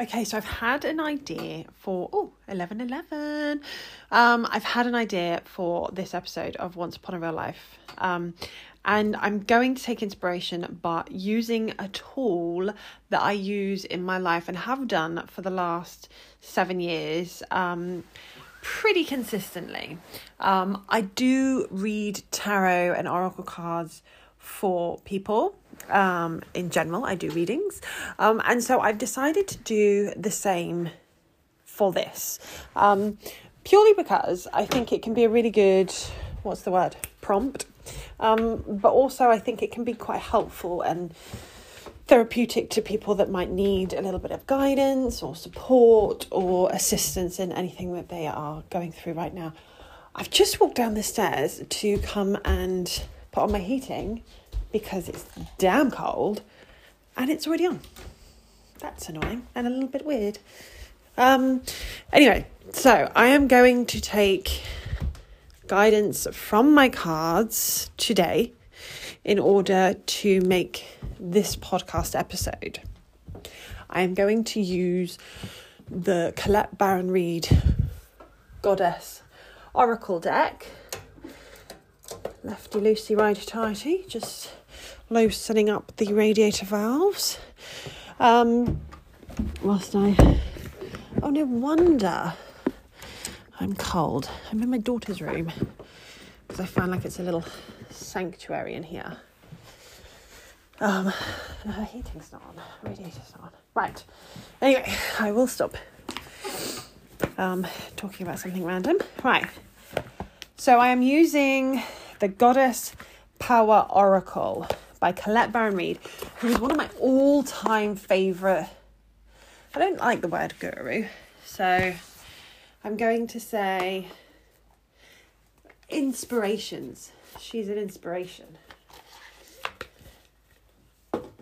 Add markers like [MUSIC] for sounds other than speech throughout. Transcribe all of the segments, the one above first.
Okay, so I've had an idea for oh 11 11. Um, I've had an idea for this episode of Once Upon a Real Life. Um, and I'm going to take inspiration by using a tool that I use in my life and have done for the last seven years um, pretty consistently. Um, I do read tarot and oracle cards for people um, in general. I do readings. Um, and so I've decided to do the same for this. Um, purely because I think it can be a really good, what's the word, prompt. Um, but also, I think it can be quite helpful and therapeutic to people that might need a little bit of guidance or support or assistance in anything that they are going through right now. I've just walked down the stairs to come and put on my heating because it's damn cold and it's already on. That's annoying and a little bit weird. Um, anyway, so I am going to take guidance from my cards today in order to make this podcast episode. I am going to use the Colette Baron Reid Goddess Oracle deck. Lefty loosey, righty tighty, just loosening up the radiator valves. Um, whilst I. Oh, no wonder I'm cold. I'm in my daughter's room because I find like it's a little sanctuary in here. Um, no, the heating's not on, radiator's not on. Right. Anyway, I will stop um, talking about something random. Right. So I am using the Goddess Power Oracle by Colette Baron Reid, who is one of my all time favourite. I don't like the word guru, so I'm going to say inspirations. She's an inspiration.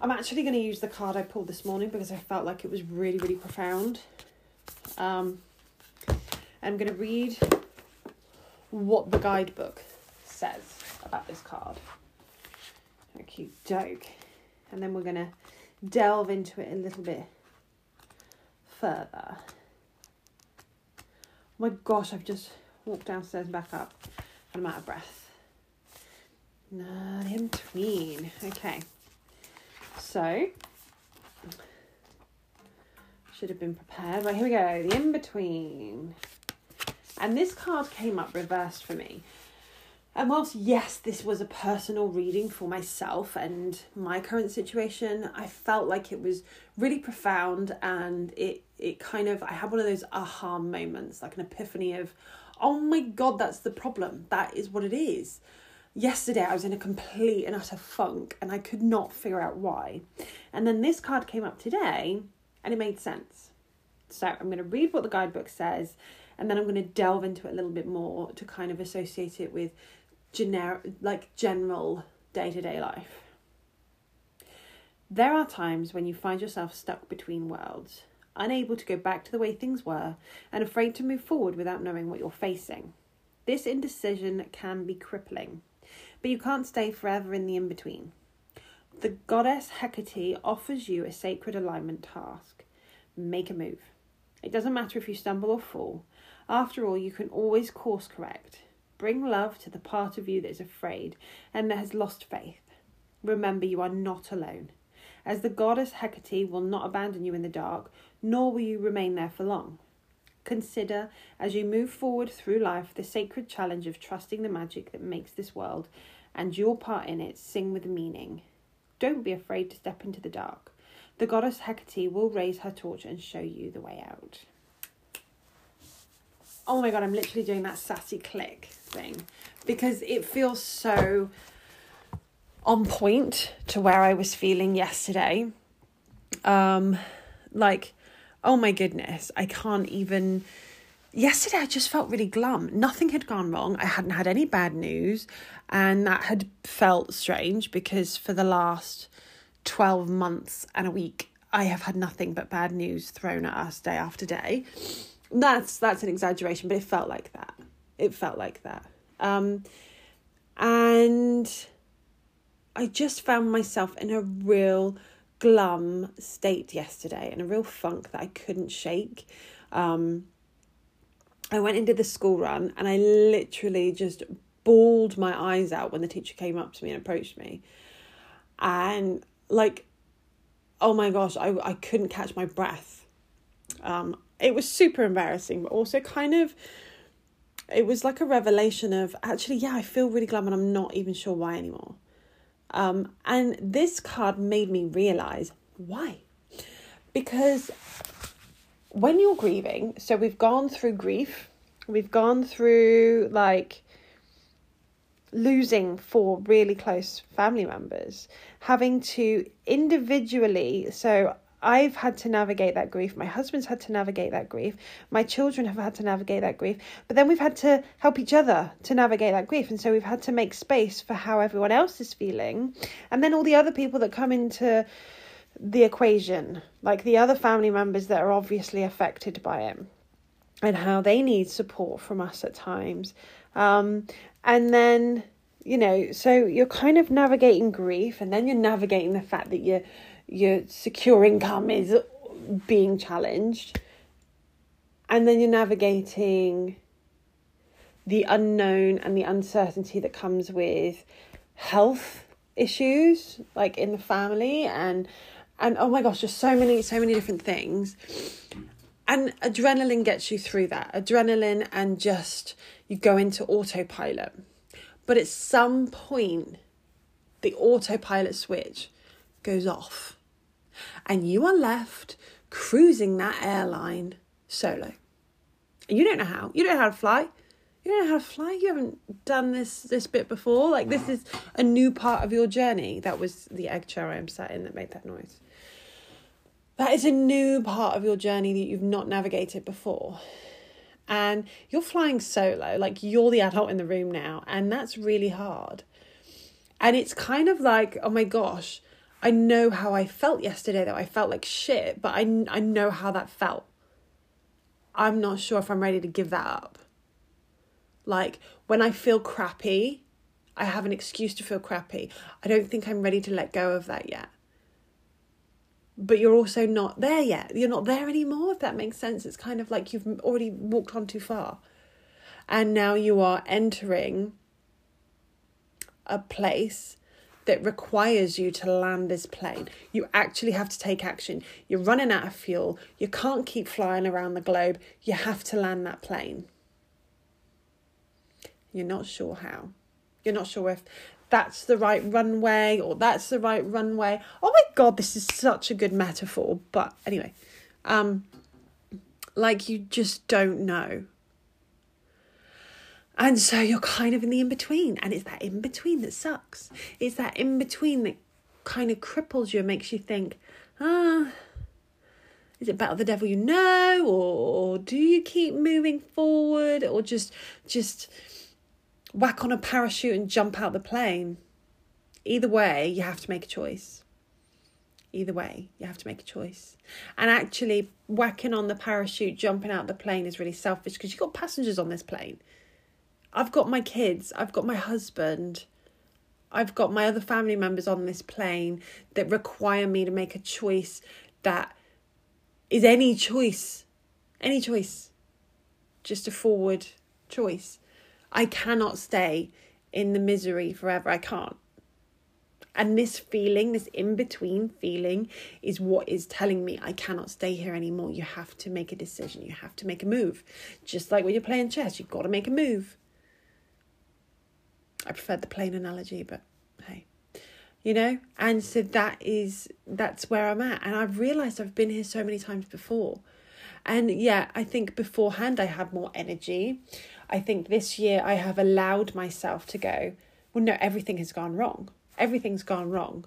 I'm actually going to use the card I pulled this morning because I felt like it was really, really profound. Um, I'm going to read what the guidebook says about this card. A cute doke. And then we're going to delve into it a little bit further. Oh my gosh, I've just walked downstairs and back up and I'm out of breath. Not in between. Okay. So, should have been prepared. Right, here we go. The in between. And this card came up reversed for me. And whilst, yes, this was a personal reading for myself and my current situation, I felt like it was really profound and it, it kind of, I had one of those aha moments, like an epiphany of, oh my God, that's the problem. That is what it is. Yesterday, I was in a complete and utter funk and I could not figure out why. And then this card came up today and it made sense. So I'm going to read what the guidebook says and then I'm going to delve into it a little bit more to kind of associate it with generic, like general day to day life. There are times when you find yourself stuck between worlds, unable to go back to the way things were, and afraid to move forward without knowing what you're facing. This indecision can be crippling, but you can't stay forever in the in between. The goddess Hecate offers you a sacred alignment task make a move. It doesn't matter if you stumble or fall. After all, you can always course correct. Bring love to the part of you that is afraid and that has lost faith. Remember, you are not alone, as the goddess Hecate will not abandon you in the dark, nor will you remain there for long. Consider, as you move forward through life, the sacred challenge of trusting the magic that makes this world and your part in it sing with meaning. Don't be afraid to step into the dark. The goddess Hecate will raise her torch and show you the way out. Oh my god, I'm literally doing that sassy click thing because it feels so on point to where I was feeling yesterday. Um like oh my goodness, I can't even yesterday I just felt really glum. Nothing had gone wrong. I hadn't had any bad news and that had felt strange because for the last 12 months and a week I have had nothing but bad news thrown at us day after day that's that's an exaggeration, but it felt like that. It felt like that. Um, and I just found myself in a real glum state yesterday in a real funk that I couldn't shake. Um, I went into the school run and I literally just bawled my eyes out when the teacher came up to me and approached me. And like, oh my gosh, I, I couldn't catch my breath. Um, it was super embarrassing, but also kind of, it was like a revelation of actually, yeah, I feel really glum and I'm not even sure why anymore. Um, and this card made me realize why. Because when you're grieving, so we've gone through grief, we've gone through like losing four really close family members, having to individually, so I've had to navigate that grief. My husband's had to navigate that grief. My children have had to navigate that grief. But then we've had to help each other to navigate that grief. And so we've had to make space for how everyone else is feeling. And then all the other people that come into the equation, like the other family members that are obviously affected by it, and how they need support from us at times. Um, and then, you know, so you're kind of navigating grief, and then you're navigating the fact that you're your secure income is being challenged and then you're navigating the unknown and the uncertainty that comes with health issues like in the family and and oh my gosh just so many so many different things. And adrenaline gets you through that. Adrenaline and just you go into autopilot. But at some point the autopilot switch goes off and you are left cruising that airline solo. And you don't know how. You don't know how to fly. You don't know how to fly. You haven't done this this bit before. Like this is a new part of your journey. That was the egg chair I am sat in that made that noise. That is a new part of your journey that you've not navigated before. And you're flying solo, like you're the adult in the room now, and that's really hard. And it's kind of like, oh my gosh, I know how I felt yesterday though. I felt like shit, but I, I know how that felt. I'm not sure if I'm ready to give that up. Like when I feel crappy, I have an excuse to feel crappy. I don't think I'm ready to let go of that yet. But you're also not there yet. You're not there anymore, if that makes sense. It's kind of like you've already walked on too far. And now you are entering a place that requires you to land this plane. You actually have to take action. You're running out of fuel. You can't keep flying around the globe. You have to land that plane. You're not sure how. You're not sure if that's the right runway or that's the right runway. Oh my god, this is such a good metaphor. But anyway, um like you just don't know. And so you're kind of in the in between. And it's that in between that sucks. It's that in between that kind of cripples you and makes you think, ah, is it better the devil you know? Or, or do you keep moving forward? Or just just whack on a parachute and jump out the plane? Either way, you have to make a choice. Either way, you have to make a choice. And actually, whacking on the parachute, jumping out the plane is really selfish because you've got passengers on this plane. I've got my kids, I've got my husband, I've got my other family members on this plane that require me to make a choice that is any choice, any choice, just a forward choice. I cannot stay in the misery forever. I can't. And this feeling, this in between feeling, is what is telling me I cannot stay here anymore. You have to make a decision. You have to make a move. Just like when you're playing chess, you've got to make a move. I preferred the plane analogy, but hey, you know. And so that is that's where I'm at, and I've realised I've been here so many times before, and yeah, I think beforehand I had more energy. I think this year I have allowed myself to go. Well, no, everything has gone wrong. Everything's gone wrong,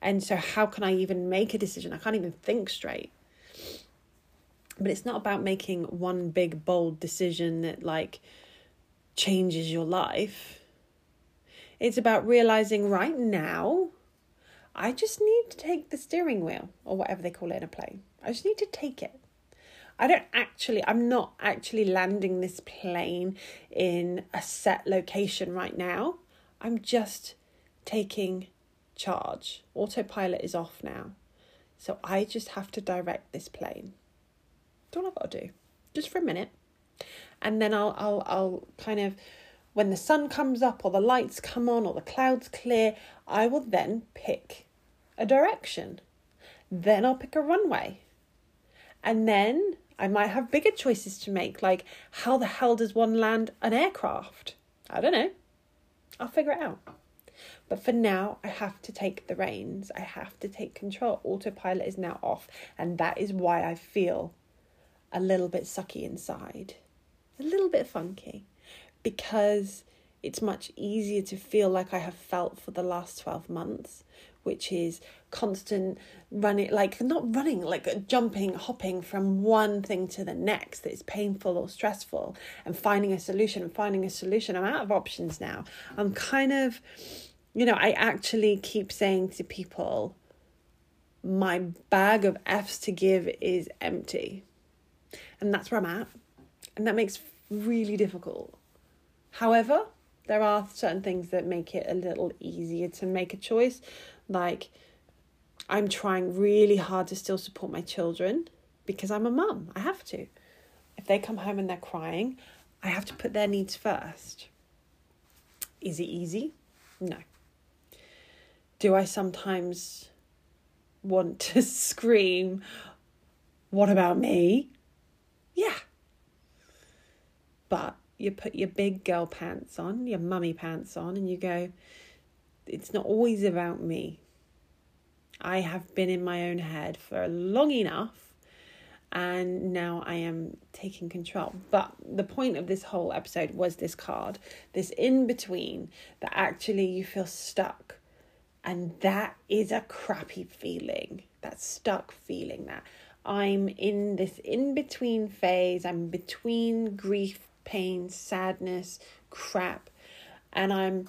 and so how can I even make a decision? I can't even think straight. But it's not about making one big bold decision that like changes your life it's about realizing right now, I just need to take the steering wheel or whatever they call it in a plane. I just need to take it. I don't actually, I'm not actually landing this plane in a set location right now. I'm just taking charge. Autopilot is off now. So I just have to direct this plane. That's all I've got to do, just for a minute. And then I'll, I'll, I'll kind of, when the sun comes up or the lights come on or the clouds clear, I will then pick a direction. Then I'll pick a runway. And then I might have bigger choices to make, like how the hell does one land an aircraft? I don't know. I'll figure it out. But for now, I have to take the reins. I have to take control. Autopilot is now off. And that is why I feel a little bit sucky inside, a little bit funky, because it's much easier to feel like I have felt for the last 12 months, which is constant running, like not running, like uh, jumping, hopping from one thing to the next that is painful or stressful and finding a solution and finding a solution. I'm out of options now. I'm kind of, you know, I actually keep saying to people, my bag of F's to give is empty. And that's where I'm at. And that makes really difficult. However, there are certain things that make it a little easier to make a choice. Like, I'm trying really hard to still support my children because I'm a mum. I have to. If they come home and they're crying, I have to put their needs first. Is it easy? No. Do I sometimes want to [LAUGHS] scream, What about me? Yeah. But you put your big girl pants on, your mummy pants on, and you go, it's not always about me. I have been in my own head for long enough and now I am taking control. But the point of this whole episode was this card, this in between that actually you feel stuck. And that is a crappy feeling, that stuck feeling that I'm in this in between phase. I'm between grief, pain, sadness, crap. And I'm,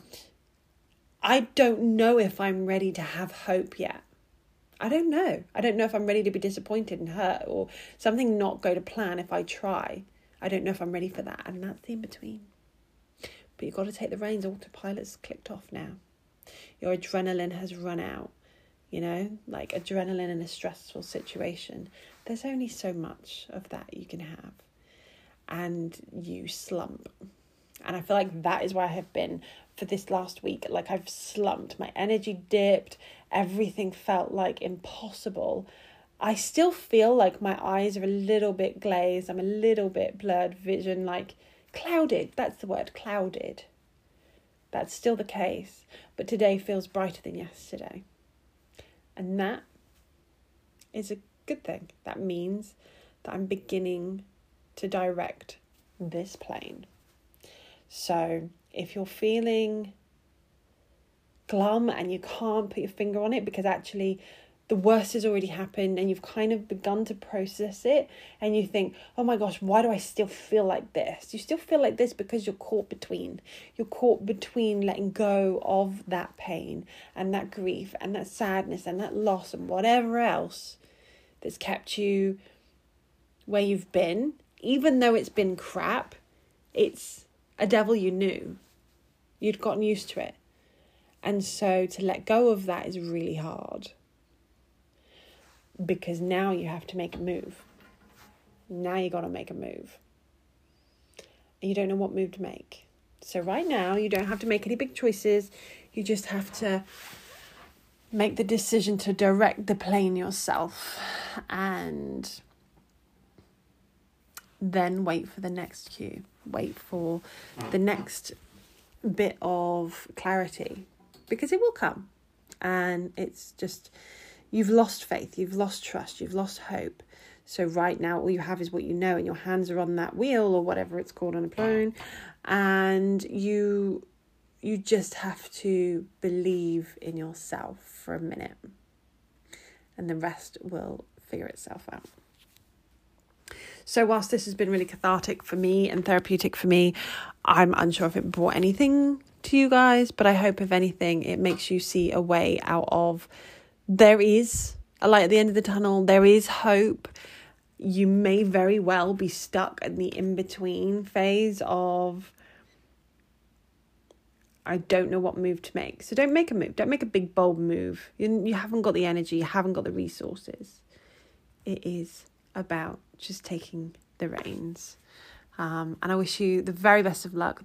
I don't know if I'm ready to have hope yet. I don't know. I don't know if I'm ready to be disappointed and hurt or something not go to plan if I try. I don't know if I'm ready for that. And that's the in between. But you've got to take the reins. Autopilot's clicked off now. Your adrenaline has run out you know, like adrenaline in a stressful situation, there's only so much of that you can have. And you slump. And I feel like that is where I have been for this last week. Like I've slumped, my energy dipped, everything felt like impossible. I still feel like my eyes are a little bit glazed, I'm a little bit blurred vision, like clouded. That's the word, clouded. That's still the case, but today feels brighter than yesterday. And that is a good thing. That means that I'm beginning to direct this plane. So if you're feeling glum and you can't put your finger on it because actually the worst has already happened and you've kind of begun to process it and you think, oh my gosh, why do I still feel like this? You still feel like this because you're caught between. You're caught between letting go of that pain and that grief and that sadness and that loss and whatever else that's kept you where you've been. Even though it's been crap, it's a devil you knew. You'd gotten used to it. And so to let go of that is really hard because now you have to make a move. Now you got to make a move. And you don't know what move to make. So, right now, you don't have to make any big choices. You just have to make the decision to direct the plane yourself and then wait for the next cue. Wait for the next bit of clarity because it will come. And it's just you've lost faith, you've lost trust, you've lost hope. So right now all you have is what you know and your hands are on that wheel or whatever it's called on a plane and you you just have to believe in yourself for a minute. And the rest will figure itself out. So, whilst this has been really cathartic for me and therapeutic for me, I'm unsure if it brought anything to you guys, but I hope, if anything, it makes you see a way out of there is a light at the end of the tunnel, there is hope. You may very well be stuck in the in between phase of. I don't know what move to make. So don't make a move. Don't make a big bold move. You, you haven't got the energy, you haven't got the resources. It is about just taking the reins. Um, and I wish you the very best of luck.